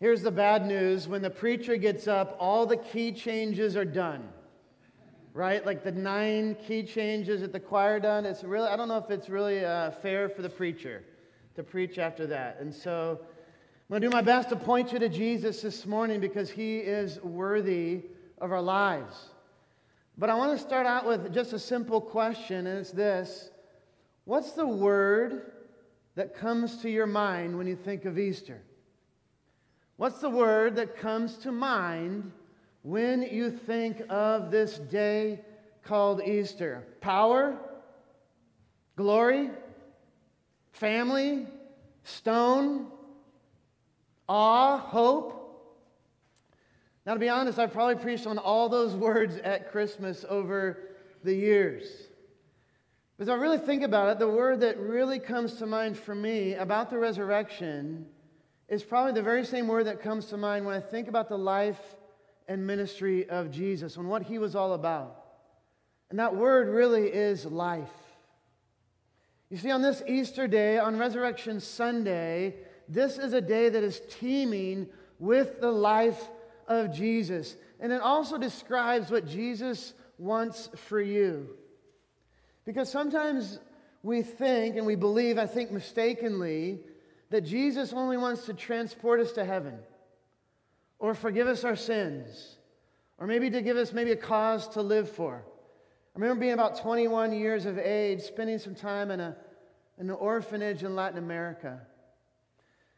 Here's the bad news when the preacher gets up, all the key changes are done. Right? Like the nine key changes that the choir done. It's really, I don't know if it's really uh, fair for the preacher to preach after that. And so I'm going to do my best to point you to Jesus this morning because he is worthy of our lives. But I want to start out with just a simple question, and it's this What's the word that comes to your mind when you think of Easter? What's the word that comes to mind when you think of this day called Easter? Power? Glory? Family? Stone? Awe? Hope? Now, to be honest, I've probably preached on all those words at Christmas over the years. But as I really think about it, the word that really comes to mind for me about the resurrection is probably the very same word that comes to mind when I think about the life and ministry of Jesus and what he was all about. And that word really is life. You see, on this Easter day, on Resurrection Sunday, this is a day that is teeming with the life of Jesus. And it also describes what Jesus wants for you. Because sometimes we think and we believe, I think mistakenly, that Jesus only wants to transport us to heaven or forgive us our sins or maybe to give us maybe a cause to live for. I remember being about 21 years of age, spending some time in, a, in an orphanage in Latin America.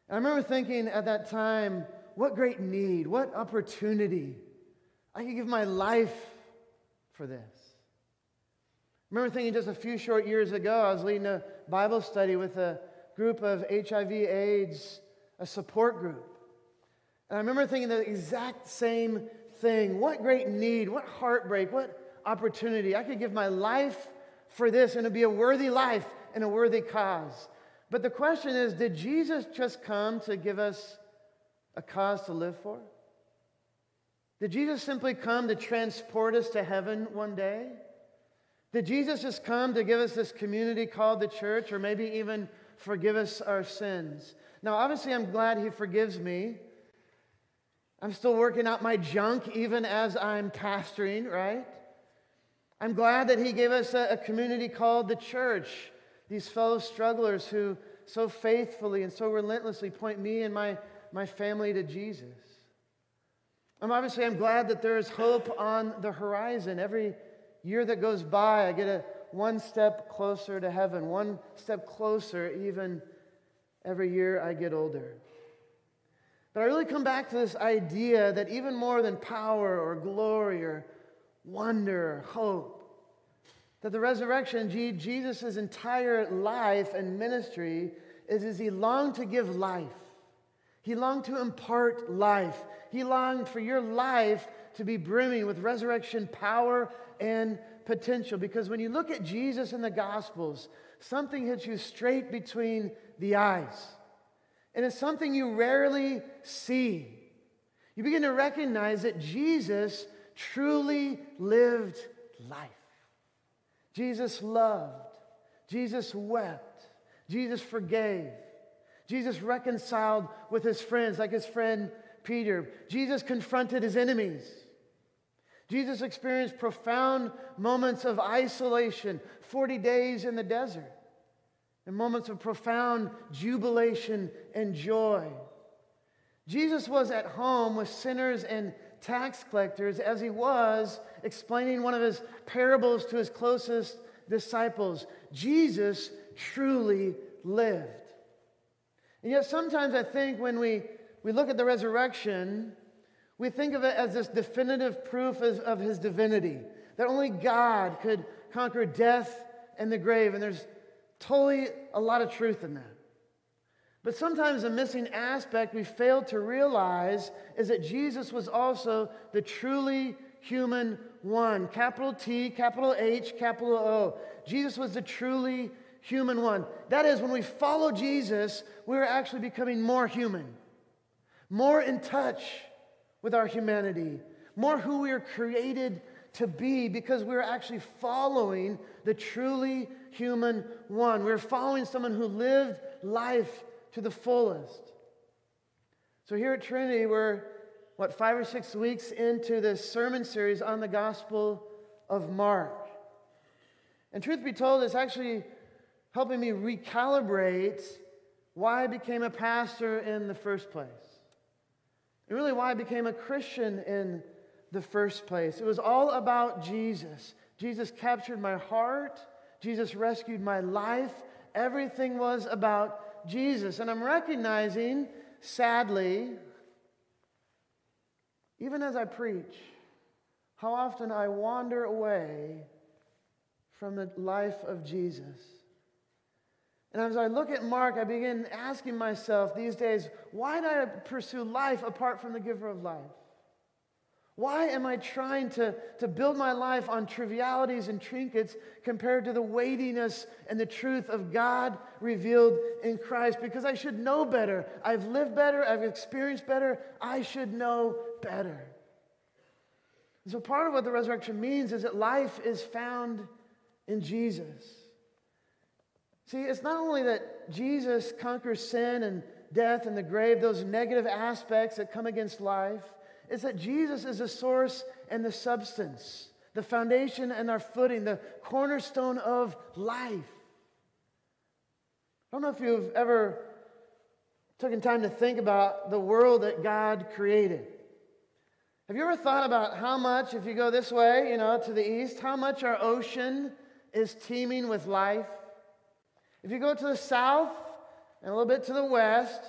And I remember thinking at that time, what great need, what opportunity. I could give my life for this. I remember thinking just a few short years ago, I was leading a Bible study with a group of HIV AIDS, a support group. And I remember thinking the exact same thing. What great need, what heartbreak, what opportunity. I could give my life for this and it'd be a worthy life and a worthy cause. But the question is did Jesus just come to give us a cause to live for? Did Jesus simply come to transport us to heaven one day? Did Jesus just come to give us this community called the church or maybe even forgive us our sins. Now, obviously, I'm glad He forgives me. I'm still working out my junk even as I'm pastoring, right? I'm glad that He gave us a, a community called the church, these fellow strugglers who so faithfully and so relentlessly point me and my, my family to Jesus. I'm obviously I'm glad that there is hope on the horizon. Every year that goes by, I get a one step closer to heaven, one step closer even every year I get older. But I really come back to this idea that even more than power or glory or wonder or hope, that the resurrection, Jesus' entire life and ministry is, is he longed to give life. He longed to impart life. He longed for your life to be brimming with resurrection power and potential because when you look at Jesus in the Gospels, something hits you straight between the eyes. And it's something you rarely see. You begin to recognize that Jesus truly lived life. Jesus loved. Jesus wept. Jesus forgave. Jesus reconciled with his friends, like his friend Peter. Jesus confronted his enemies. Jesus experienced profound moments of isolation, 40 days in the desert, and moments of profound jubilation and joy. Jesus was at home with sinners and tax collectors as he was explaining one of his parables to his closest disciples. Jesus truly lived. And yet, sometimes I think when we, we look at the resurrection, we think of it as this definitive proof of his divinity, that only God could conquer death and the grave. And there's totally a lot of truth in that. But sometimes a missing aspect we fail to realize is that Jesus was also the truly human one. Capital T, capital H, capital O. Jesus was the truly human one. That is, when we follow Jesus, we're actually becoming more human, more in touch with our humanity, more who we are created to be because we're actually following the truly human one. We're following someone who lived life to the fullest. So, here at Trinity, we're, what, five or six weeks into this sermon series on the Gospel of Mark. And truth be told, it's actually helping me recalibrate why I became a pastor in the first place. And really, why I became a Christian in the first place. It was all about Jesus. Jesus captured my heart, Jesus rescued my life. Everything was about Jesus. And I'm recognizing sadly, even as I preach, how often I wander away from the life of Jesus. And as I look at Mark, I begin asking myself these days, why do I pursue life apart from the giver of life? Why am I trying to, to build my life on trivialities and trinkets compared to the weightiness and the truth of God revealed in Christ? Because I should know better. I've lived better. I've experienced better. I should know better. And so, part of what the resurrection means is that life is found in Jesus. See, it's not only that Jesus conquers sin and death and the grave, those negative aspects that come against life it's that Jesus is the source and the substance, the foundation and our footing, the cornerstone of life. I don't know if you've ever taken time to think about the world that God created. Have you ever thought about how much, if you go this way, you know, to the east, how much our ocean is teeming with life? If you go to the south and a little bit to the west,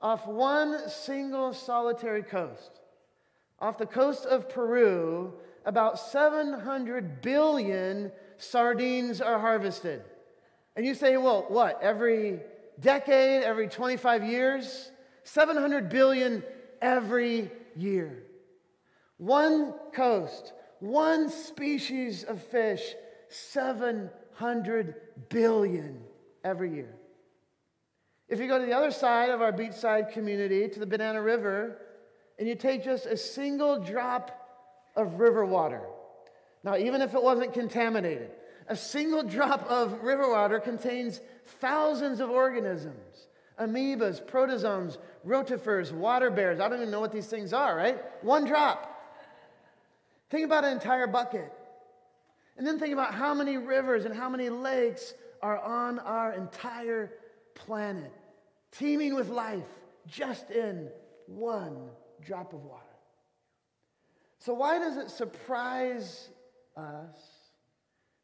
off one single solitary coast, off the coast of Peru, about 700 billion sardines are harvested. And you say, well, what, every decade, every 25 years? 700 billion every year. One coast, one species of fish, 700 billion every year. If you go to the other side of our beachside community, to the Banana River, and you take just a single drop of river water. Now, even if it wasn't contaminated, a single drop of river water contains thousands of organisms amoebas, protozoans, rotifers, water bears. I don't even know what these things are, right? One drop. Think about an entire bucket. And then think about how many rivers and how many lakes are on our entire planet, teeming with life just in one drop of water. So, why does it surprise us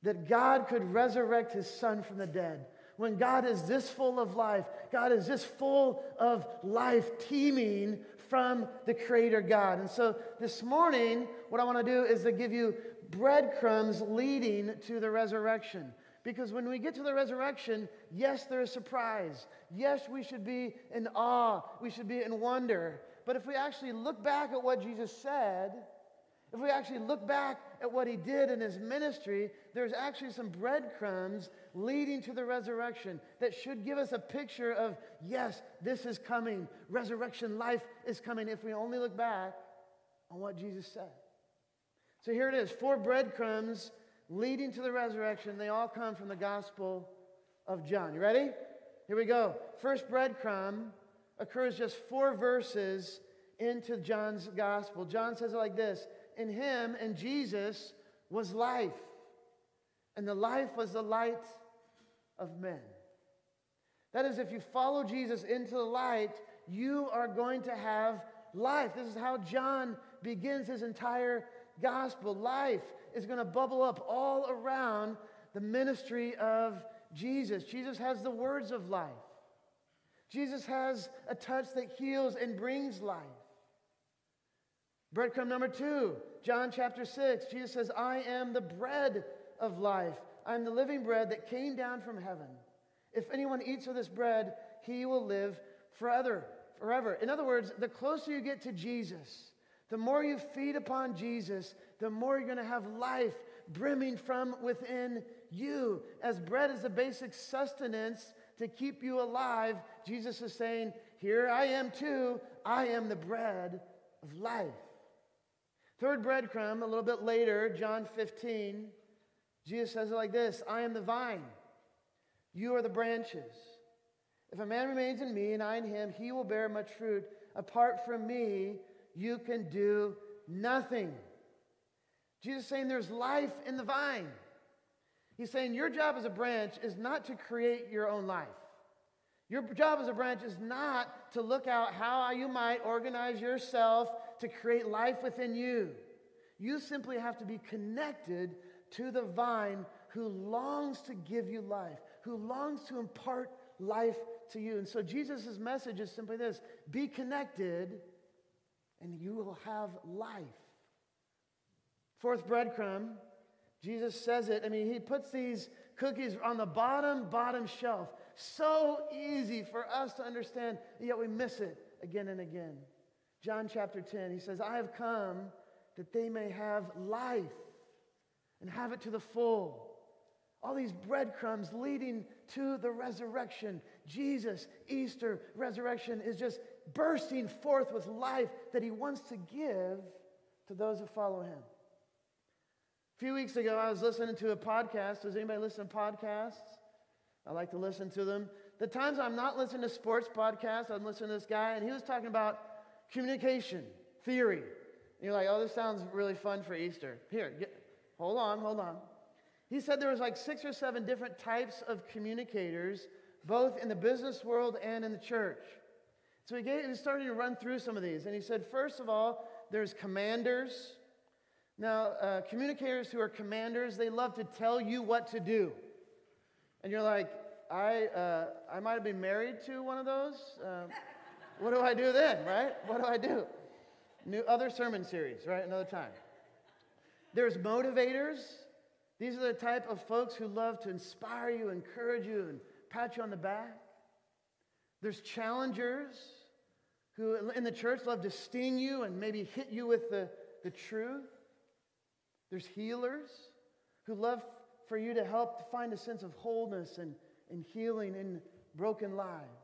that God could resurrect his son from the dead? When God is this full of life, God is this full of life teeming from the Creator God. And so this morning, what I want to do is to give you breadcrumbs leading to the resurrection. Because when we get to the resurrection, yes, there is surprise. Yes, we should be in awe. We should be in wonder. But if we actually look back at what Jesus said, if we actually look back at what he did in his ministry, there's actually some breadcrumbs leading to the resurrection that should give us a picture of, yes, this is coming. Resurrection life is coming if we only look back on what Jesus said. So here it is four breadcrumbs leading to the resurrection. They all come from the Gospel of John. You ready? Here we go. First breadcrumb occurs just four verses into John's gospel. John says it like this In him, and Jesus, was life, and the life was the light of men. That is, if you follow Jesus into the light, you are going to have life. This is how John begins his entire gospel. Life is going to bubble up all around the ministry of Jesus. Jesus has the words of life. Jesus has a touch that heals and brings life. Breadcrumb number two, John chapter 6. Jesus says, I am the bread of life. I am the living bread that came down from heaven. If anyone eats of this bread, he will live forever. Forever. In other words, the closer you get to Jesus, the more you feed upon Jesus, the more you're going to have life brimming from within you. As bread is the basic sustenance to keep you alive, Jesus is saying, Here I am too. I am the bread of life. Third breadcrumb, a little bit later, John 15, Jesus says it like this I am the vine, you are the branches. If a man remains in me and I in him, he will bear much fruit. Apart from me, you can do nothing. Jesus saying there's life in the vine. He's saying your job as a branch is not to create your own life. Your job as a branch is not to look out how you might organize yourself to create life within you. You simply have to be connected to the vine who longs to give you life, who longs to impart life to you. And so Jesus' message is simply this be connected, and you will have life. Fourth breadcrumb, Jesus says it. I mean, he puts these cookies on the bottom, bottom shelf. So easy for us to understand, yet we miss it again and again. John chapter 10, he says, I have come that they may have life and have it to the full. All these breadcrumbs leading to the resurrection. Jesus, Easter, resurrection is just bursting forth with life that he wants to give to those who follow him. Few weeks ago, I was listening to a podcast. Does anybody listen to podcasts? I like to listen to them. The times I'm not listening to sports podcasts, I'm listening to this guy, and he was talking about communication theory. And you're like, oh, this sounds really fun for Easter. Here, get, hold on, hold on. He said there was like six or seven different types of communicators, both in the business world and in the church. So he, gave, he started to run through some of these. And he said, first of all, there's commanders. Now, uh, communicators who are commanders, they love to tell you what to do. And you're like, I, uh, I might have been married to one of those. Uh, what do I do then, right? What do I do? New other sermon series, right? Another time. There's motivators. These are the type of folks who love to inspire you, encourage you, and pat you on the back. There's challengers who in the church love to sting you and maybe hit you with the, the truth. There's healers who love for you to help to find a sense of wholeness and, and healing in broken lives.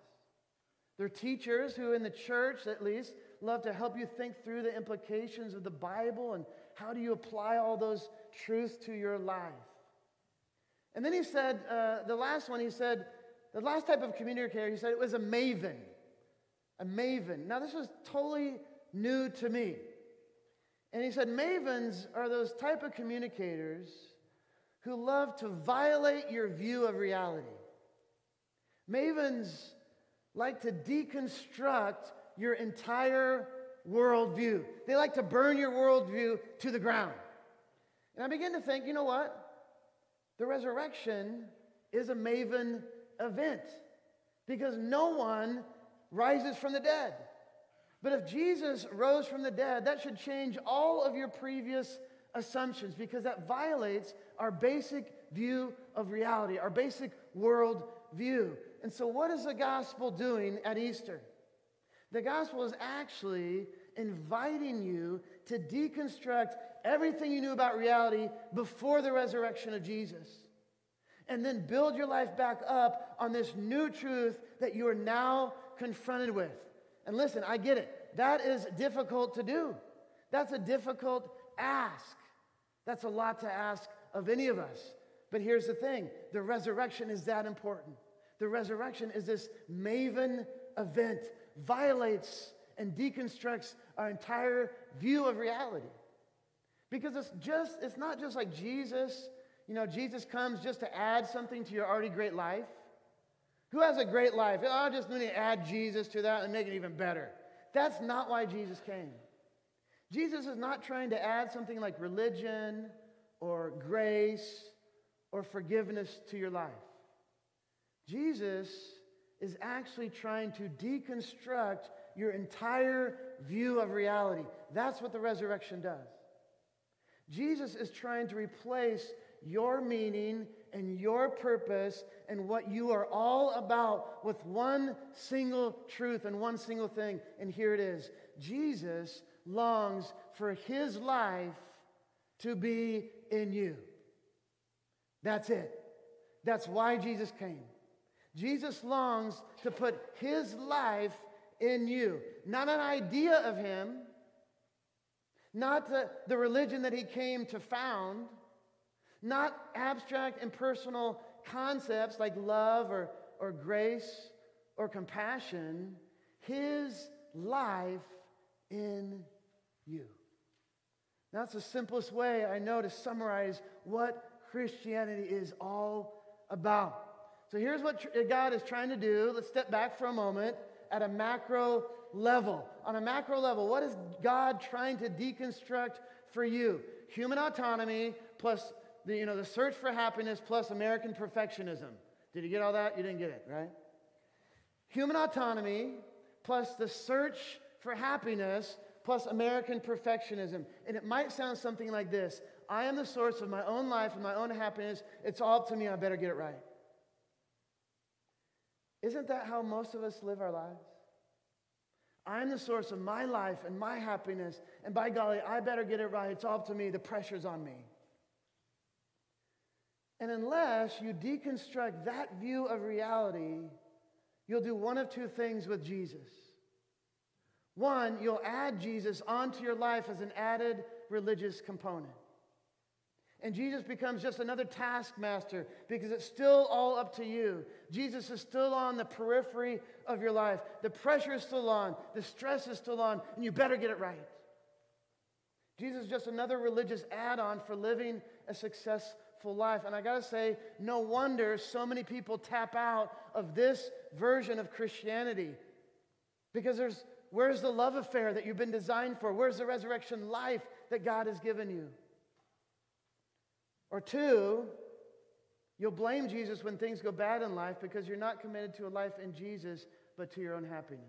There are teachers who, in the church at least, love to help you think through the implications of the Bible and how do you apply all those truths to your life. And then he said, uh, the last one, he said, the last type of communicator, he said it was a maven. A maven. Now, this was totally new to me. And he said, mavens are those type of communicators who love to violate your view of reality. Mavens like to deconstruct your entire worldview. They like to burn your worldview to the ground. And I begin to think, you know what? The resurrection is a maven event because no one rises from the dead. But if Jesus rose from the dead, that should change all of your previous assumptions because that violates our basic view of reality, our basic world view. And so, what is the gospel doing at Easter? The gospel is actually inviting you to deconstruct everything you knew about reality before the resurrection of Jesus. And then build your life back up on this new truth that you are now confronted with. And listen, I get it. That is difficult to do. That's a difficult ask. That's a lot to ask of any of us. But here's the thing the resurrection is that important. The resurrection is this maven event, violates and deconstructs our entire view of reality. Because it's just, it's not just like Jesus, you know, Jesus comes just to add something to your already great life. Who has a great life? Oh, I just need to add Jesus to that and make it even better. That's not why Jesus came. Jesus is not trying to add something like religion or grace or forgiveness to your life. Jesus is actually trying to deconstruct your entire view of reality. That's what the resurrection does. Jesus is trying to replace your meaning and your purpose and what you are all about with one single truth and one single thing. And here it is Jesus longs for his life to be in you. That's it. That's why Jesus came. Jesus longs to put his life in you. Not an idea of him, not the, the religion that he came to found, not abstract and personal concepts like love or, or grace or compassion, his life in you. That's the simplest way I know to summarize what Christianity is all about. So here's what God is trying to do. Let's step back for a moment at a macro level. On a macro level, what is God trying to deconstruct for you? Human autonomy plus the, you know, the search for happiness plus American perfectionism. Did you get all that? You didn't get it, right? Human autonomy plus the search for happiness plus American perfectionism. And it might sound something like this I am the source of my own life and my own happiness. It's all up to me. I better get it right. Isn't that how most of us live our lives? I'm the source of my life and my happiness, and by golly, I better get it right. It's all up to me. The pressure's on me. And unless you deconstruct that view of reality, you'll do one of two things with Jesus. One, you'll add Jesus onto your life as an added religious component. And Jesus becomes just another taskmaster because it's still all up to you. Jesus is still on the periphery of your life. The pressure is still on, the stress is still on, and you better get it right. Jesus is just another religious add on for living a successful life. And I got to say, no wonder so many people tap out of this version of Christianity because there's where's the love affair that you've been designed for? Where's the resurrection life that God has given you? Or two, you'll blame Jesus when things go bad in life because you're not committed to a life in Jesus, but to your own happiness.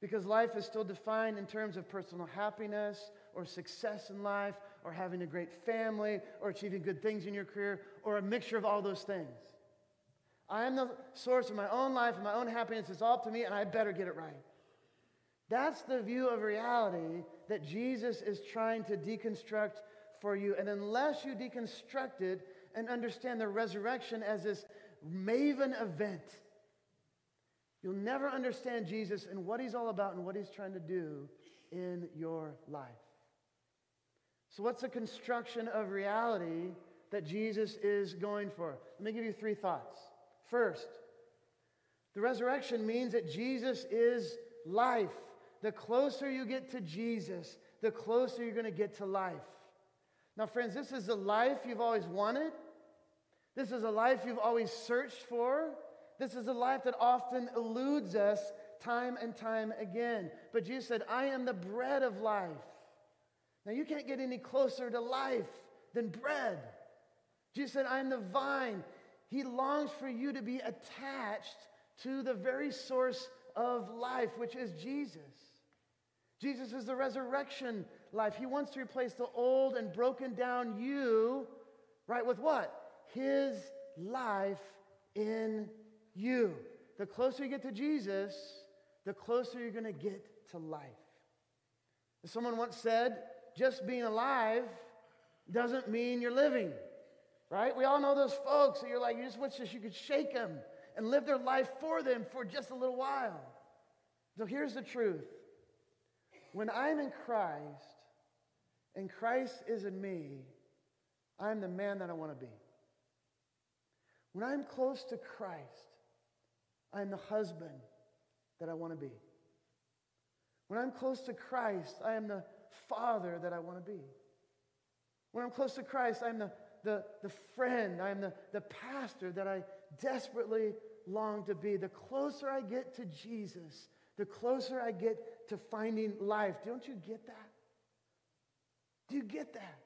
Because life is still defined in terms of personal happiness or success in life or having a great family or achieving good things in your career or a mixture of all those things. I am the source of my own life and my own happiness. It's all up to me, and I better get it right. That's the view of reality that Jesus is trying to deconstruct for you. And unless you deconstruct it and understand the resurrection as this maven event, you'll never understand Jesus and what he's all about and what he's trying to do in your life. So, what's the construction of reality that Jesus is going for? Let me give you three thoughts. First, the resurrection means that Jesus is life. The closer you get to Jesus, the closer you're going to get to life. Now, friends, this is the life you've always wanted. This is a life you've always searched for. This is a life that often eludes us time and time again. But Jesus said, I am the bread of life. Now, you can't get any closer to life than bread. Jesus said, I am the vine. He longs for you to be attached to the very source of life, which is Jesus. Jesus is the resurrection life. He wants to replace the old and broken down you, right, with what? His life in you. The closer you get to Jesus, the closer you're going to get to life. As someone once said, just being alive doesn't mean you're living, right? We all know those folks that you're like, you just wish that you could shake them and live their life for them for just a little while. So here's the truth when I'm in Christ, and Christ is in me, I'm the man that I want to be. When I'm close to Christ, I'm the husband that I want to be. When I'm close to Christ, I am the father that I want to be. When I'm close to Christ, I'm the, the, the friend, I'm the, the pastor that I desperately long to be. The closer I get to Jesus, the closer I get to finding life. Don't you get that? Do you get that?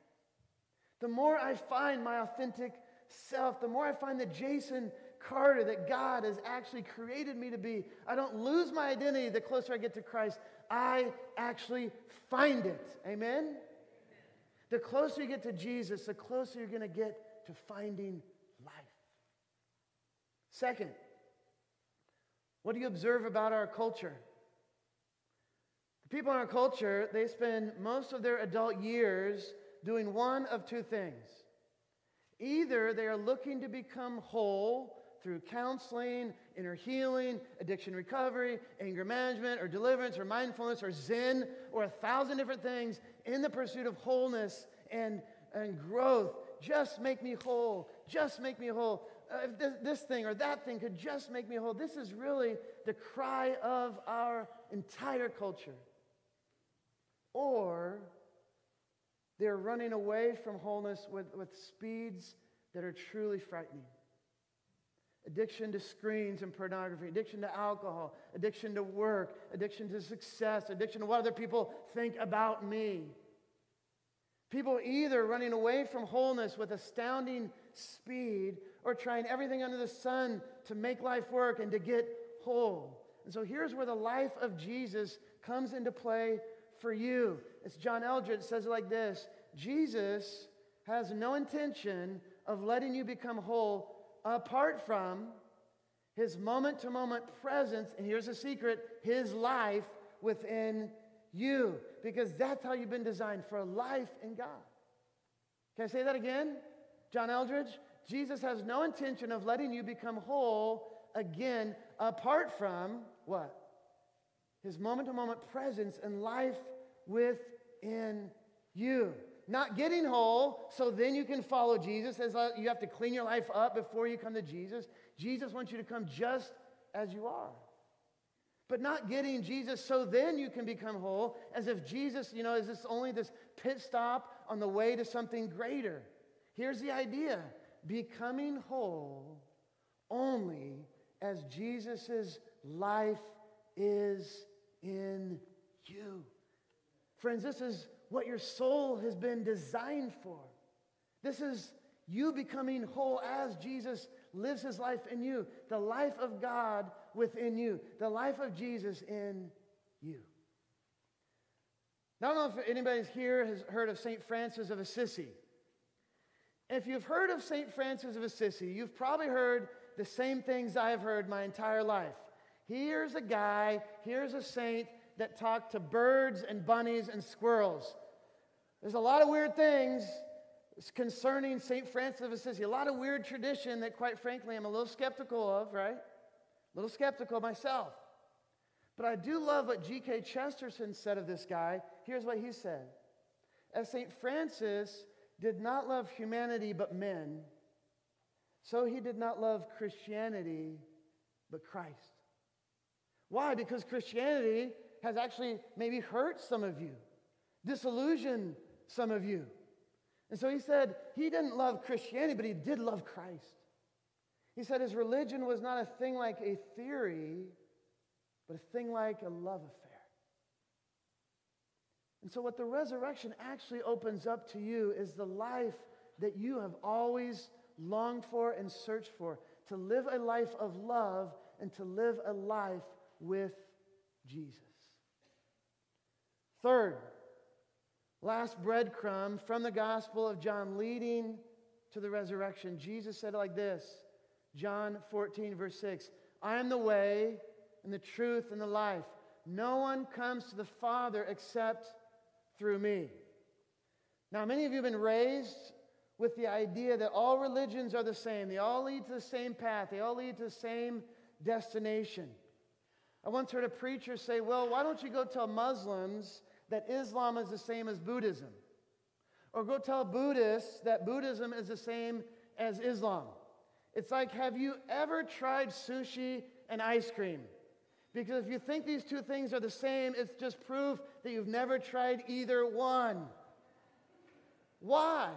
The more I find my authentic self, the more I find the Jason Carter that God has actually created me to be. I don't lose my identity the closer I get to Christ. I actually find it. Amen? The closer you get to Jesus, the closer you're going to get to finding life. Second, what do you observe about our culture? The people in our culture, they spend most of their adult years doing one of two things. Either they are looking to become whole through counseling, inner healing, addiction recovery, anger management, or deliverance, or mindfulness, or Zen, or a thousand different things in the pursuit of wholeness and, and growth. Just make me whole. Just make me whole. uh, if this, this thing or that thing could just make me whole. This is really the cry of our entire culture. Or they're running away from wholeness with, with speeds that are truly frightening. Addiction to screens and pornography, addiction to alcohol, addiction to work, addiction to success, addiction to what other people think about me. People either running away from wholeness with astounding speed or trying everything under the sun to make life work and to get whole. And so here's where the life of Jesus comes into play for you. It's John Eldredge says it like this Jesus has no intention of letting you become whole apart from his moment to moment presence. And here's a secret his life within you, because that's how you've been designed for life in God. Can I say that again? John Eldredge, Jesus has no intention of letting you become whole again apart from what? His moment to moment presence and life within you. Not getting whole, so then you can follow Jesus, as you have to clean your life up before you come to Jesus. Jesus wants you to come just as you are. But not getting Jesus, so then you can become whole, as if Jesus, you know, is this only this pit stop on the way to something greater. Here's the idea becoming whole only as Jesus' life is in you. Friends, this is what your soul has been designed for. This is you becoming whole as Jesus lives his life in you, the life of God within you, the life of Jesus in you. Now, I don't know if anybody here has heard of St. Francis of Assisi. If you've heard of St. Francis of Assisi, you've probably heard the same things I've heard my entire life. Here's a guy, here's a saint that talked to birds and bunnies and squirrels. There's a lot of weird things concerning St. Francis of Assisi, a lot of weird tradition that, quite frankly, I'm a little skeptical of, right? A little skeptical myself. But I do love what G.K. Chesterton said of this guy. Here's what he said As St. Francis did not love humanity but men, so he did not love Christianity but Christ. Why? Because Christianity has actually maybe hurt some of you, disillusioned some of you. And so he said he didn't love Christianity, but he did love Christ. He said his religion was not a thing like a theory, but a thing like a love affair. And so, what the resurrection actually opens up to you is the life that you have always longed for and searched for to live a life of love and to live a life with Jesus. Third, last breadcrumb from the Gospel of John leading to the resurrection. Jesus said it like this John 14, verse 6 I am the way and the truth and the life. No one comes to the Father except through me. Now, many of you have been raised with the idea that all religions are the same. They all lead to the same path, they all lead to the same destination. I once heard a preacher say, Well, why don't you go tell Muslims that Islam is the same as Buddhism? Or go tell Buddhists that Buddhism is the same as Islam. It's like, have you ever tried sushi and ice cream? Because if you think these two things are the same, it's just proof that you've never tried either one. Why?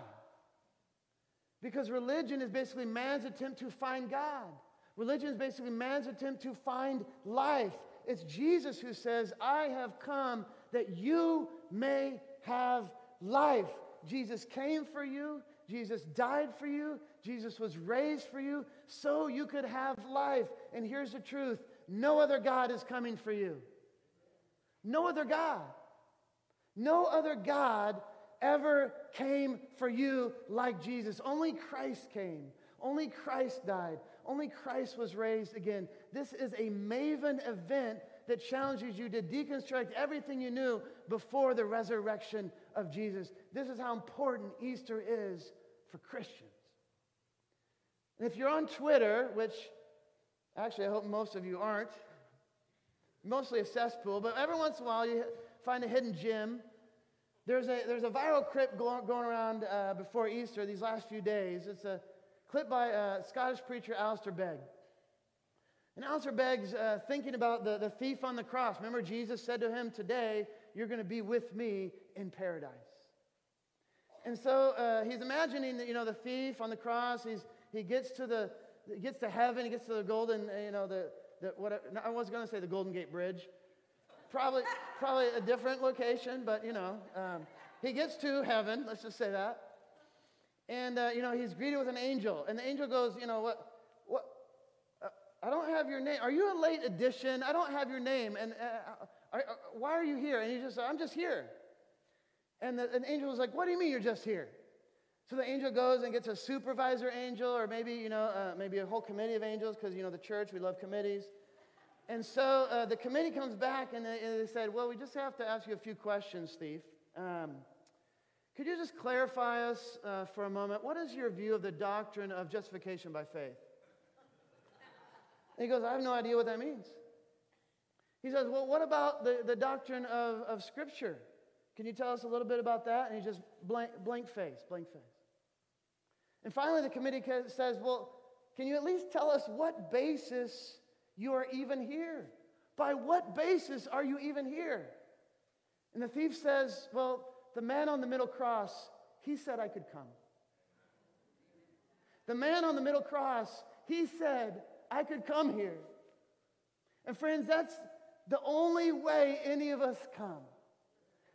Because religion is basically man's attempt to find God. Religion is basically man's attempt to find life. It's Jesus who says, I have come that you may have life. Jesus came for you. Jesus died for you. Jesus was raised for you so you could have life. And here's the truth no other God is coming for you. No other God. No other God ever came for you like Jesus. Only Christ came. Only Christ died. Only Christ was raised again. This is a maven event that challenges you to deconstruct everything you knew before the resurrection of Jesus. This is how important Easter is for Christians. And if you're on Twitter, which Actually, I hope most of you aren't. Mostly a cesspool, but every once in a while you find a hidden gem. There's a, there's a viral clip going, around uh, before Easter these last few days. It's a clip by uh, Scottish preacher Alistair Begg. And Alistair Begg's uh, thinking about the, the thief on the cross. Remember, Jesus said to him, Today, you're going to be with me in paradise. And so uh, he's imagining that, you know, the thief on the cross, he's, he gets to the, he gets to heaven, he gets to the golden, you know, the, the what I was going to say the Golden Gate Bridge. Probably, probably a different location, but, you know, um, he gets to heaven, let's just say that. And, uh, you know, he's greeted with an angel. And the angel goes, you know, what, uh, I don't have your name. Are you a late addition? I don't have your name. And uh, are, uh, why are you here? And he just, said, I'm just here. And the, an angel was like, what do you mean you're just here? So the angel goes and gets a supervisor angel, or maybe, you know, uh, maybe a whole committee of angels, because, you know, the church, we love committees. And so uh, the committee comes back and they, and they, said, well, we just have to ask you a few questions, Steve. Um, could you just clarify us uh, for a moment? What is your view of the doctrine of justification by faith? And he goes, I have no idea what that means. He says, Well, what about the, the doctrine of, of Scripture? Can you tell us a little bit about that? And he just blank, blank face, blank face. And finally, the committee says, Well, can you at least tell us what basis you are even here? By what basis are you even here? And the thief says, Well, the man on the middle cross, he said I could come. The man on the middle cross, he said I could come here. And friends, that's the only way any of us come.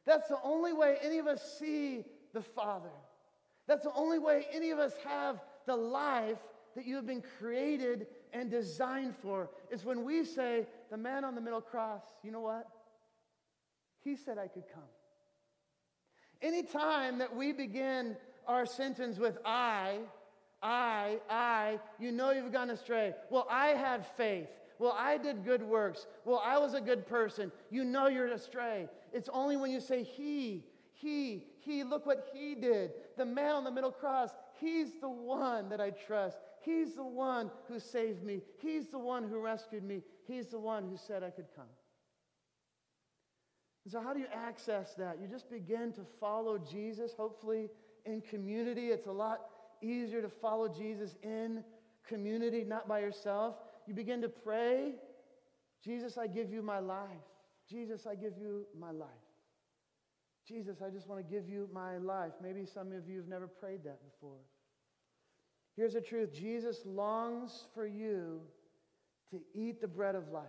That's the only way any of us see the Father. That's the only way any of us have the life that you have been created and designed for. Is when we say, the man on the middle cross, you know what? He said I could come. Anytime that we begin our sentence with I, I, I, you know you've gone astray. Well, I had faith. Well, I did good works. Well, I was a good person. You know you're astray. It's only when you say He, He, He, look what He did. The man on the middle cross, He's the one that I trust. He's the one who saved me. He's the one who rescued me. He's the one who said I could come. And so, how do you access that? You just begin to follow Jesus, hopefully in community. It's a lot easier to follow Jesus in community, not by yourself. You begin to pray, Jesus, I give you my life. Jesus, I give you my life. Jesus, I just want to give you my life. Maybe some of you have never prayed that before. Here's the truth Jesus longs for you to eat the bread of life.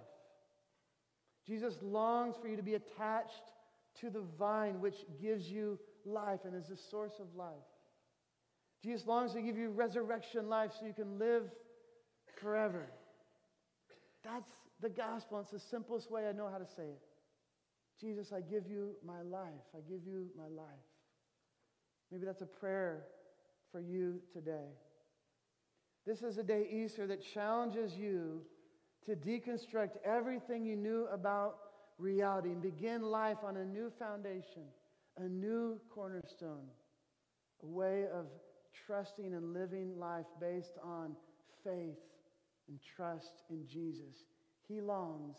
Jesus longs for you to be attached to the vine which gives you life and is the source of life. Jesus longs to give you resurrection life so you can live forever. That's the gospel. It's the simplest way I know how to say it. Jesus, I give you my life. I give you my life. Maybe that's a prayer for you today. This is a day, Easter, that challenges you to deconstruct everything you knew about reality and begin life on a new foundation, a new cornerstone, a way of trusting and living life based on faith and trust in Jesus. He longs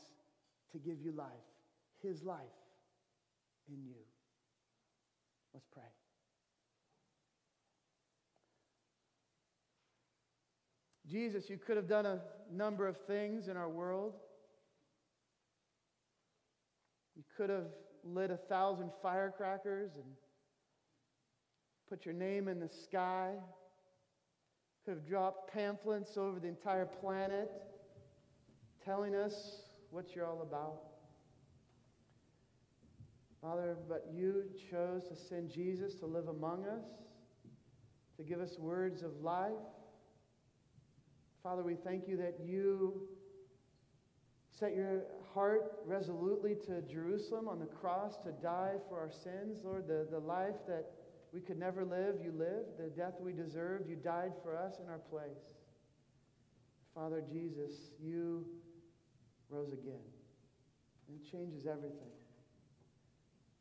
to give you life, His life in you. Let's pray. Jesus, you could have done a number of things in our world. You could have lit a thousand firecrackers and put your name in the sky. Could have dropped pamphlets over the entire planet telling us what you're all about. Father, but you chose to send Jesus to live among us, to give us words of life Father, we thank you that you set your heart resolutely to Jerusalem on the cross to die for our sins. Lord, the, the life that we could never live, you lived. The death we deserved, you died for us in our place. Father Jesus, you rose again. And it changes everything.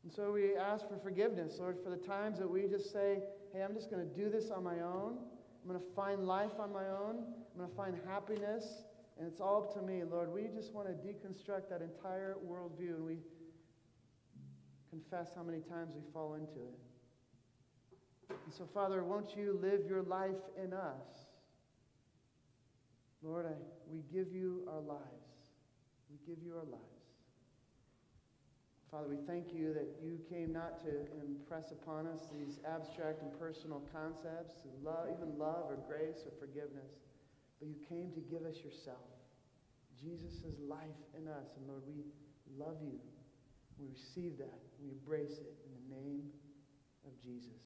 And so we ask for forgiveness, Lord, for the times that we just say, hey, I'm just going to do this on my own. I'm going to find life on my own. I'm going to find happiness. And it's all up to me, Lord. We just want to deconstruct that entire worldview and we confess how many times we fall into it. And so, Father, won't you live your life in us? Lord, I, we give you our lives. We give you our lives. Father, we thank you that you came not to impress upon us these abstract and personal concepts, love, even love or grace or forgiveness, but you came to give us yourself. Jesus' life in us. And Lord, we love you. We receive that. We embrace it in the name of Jesus.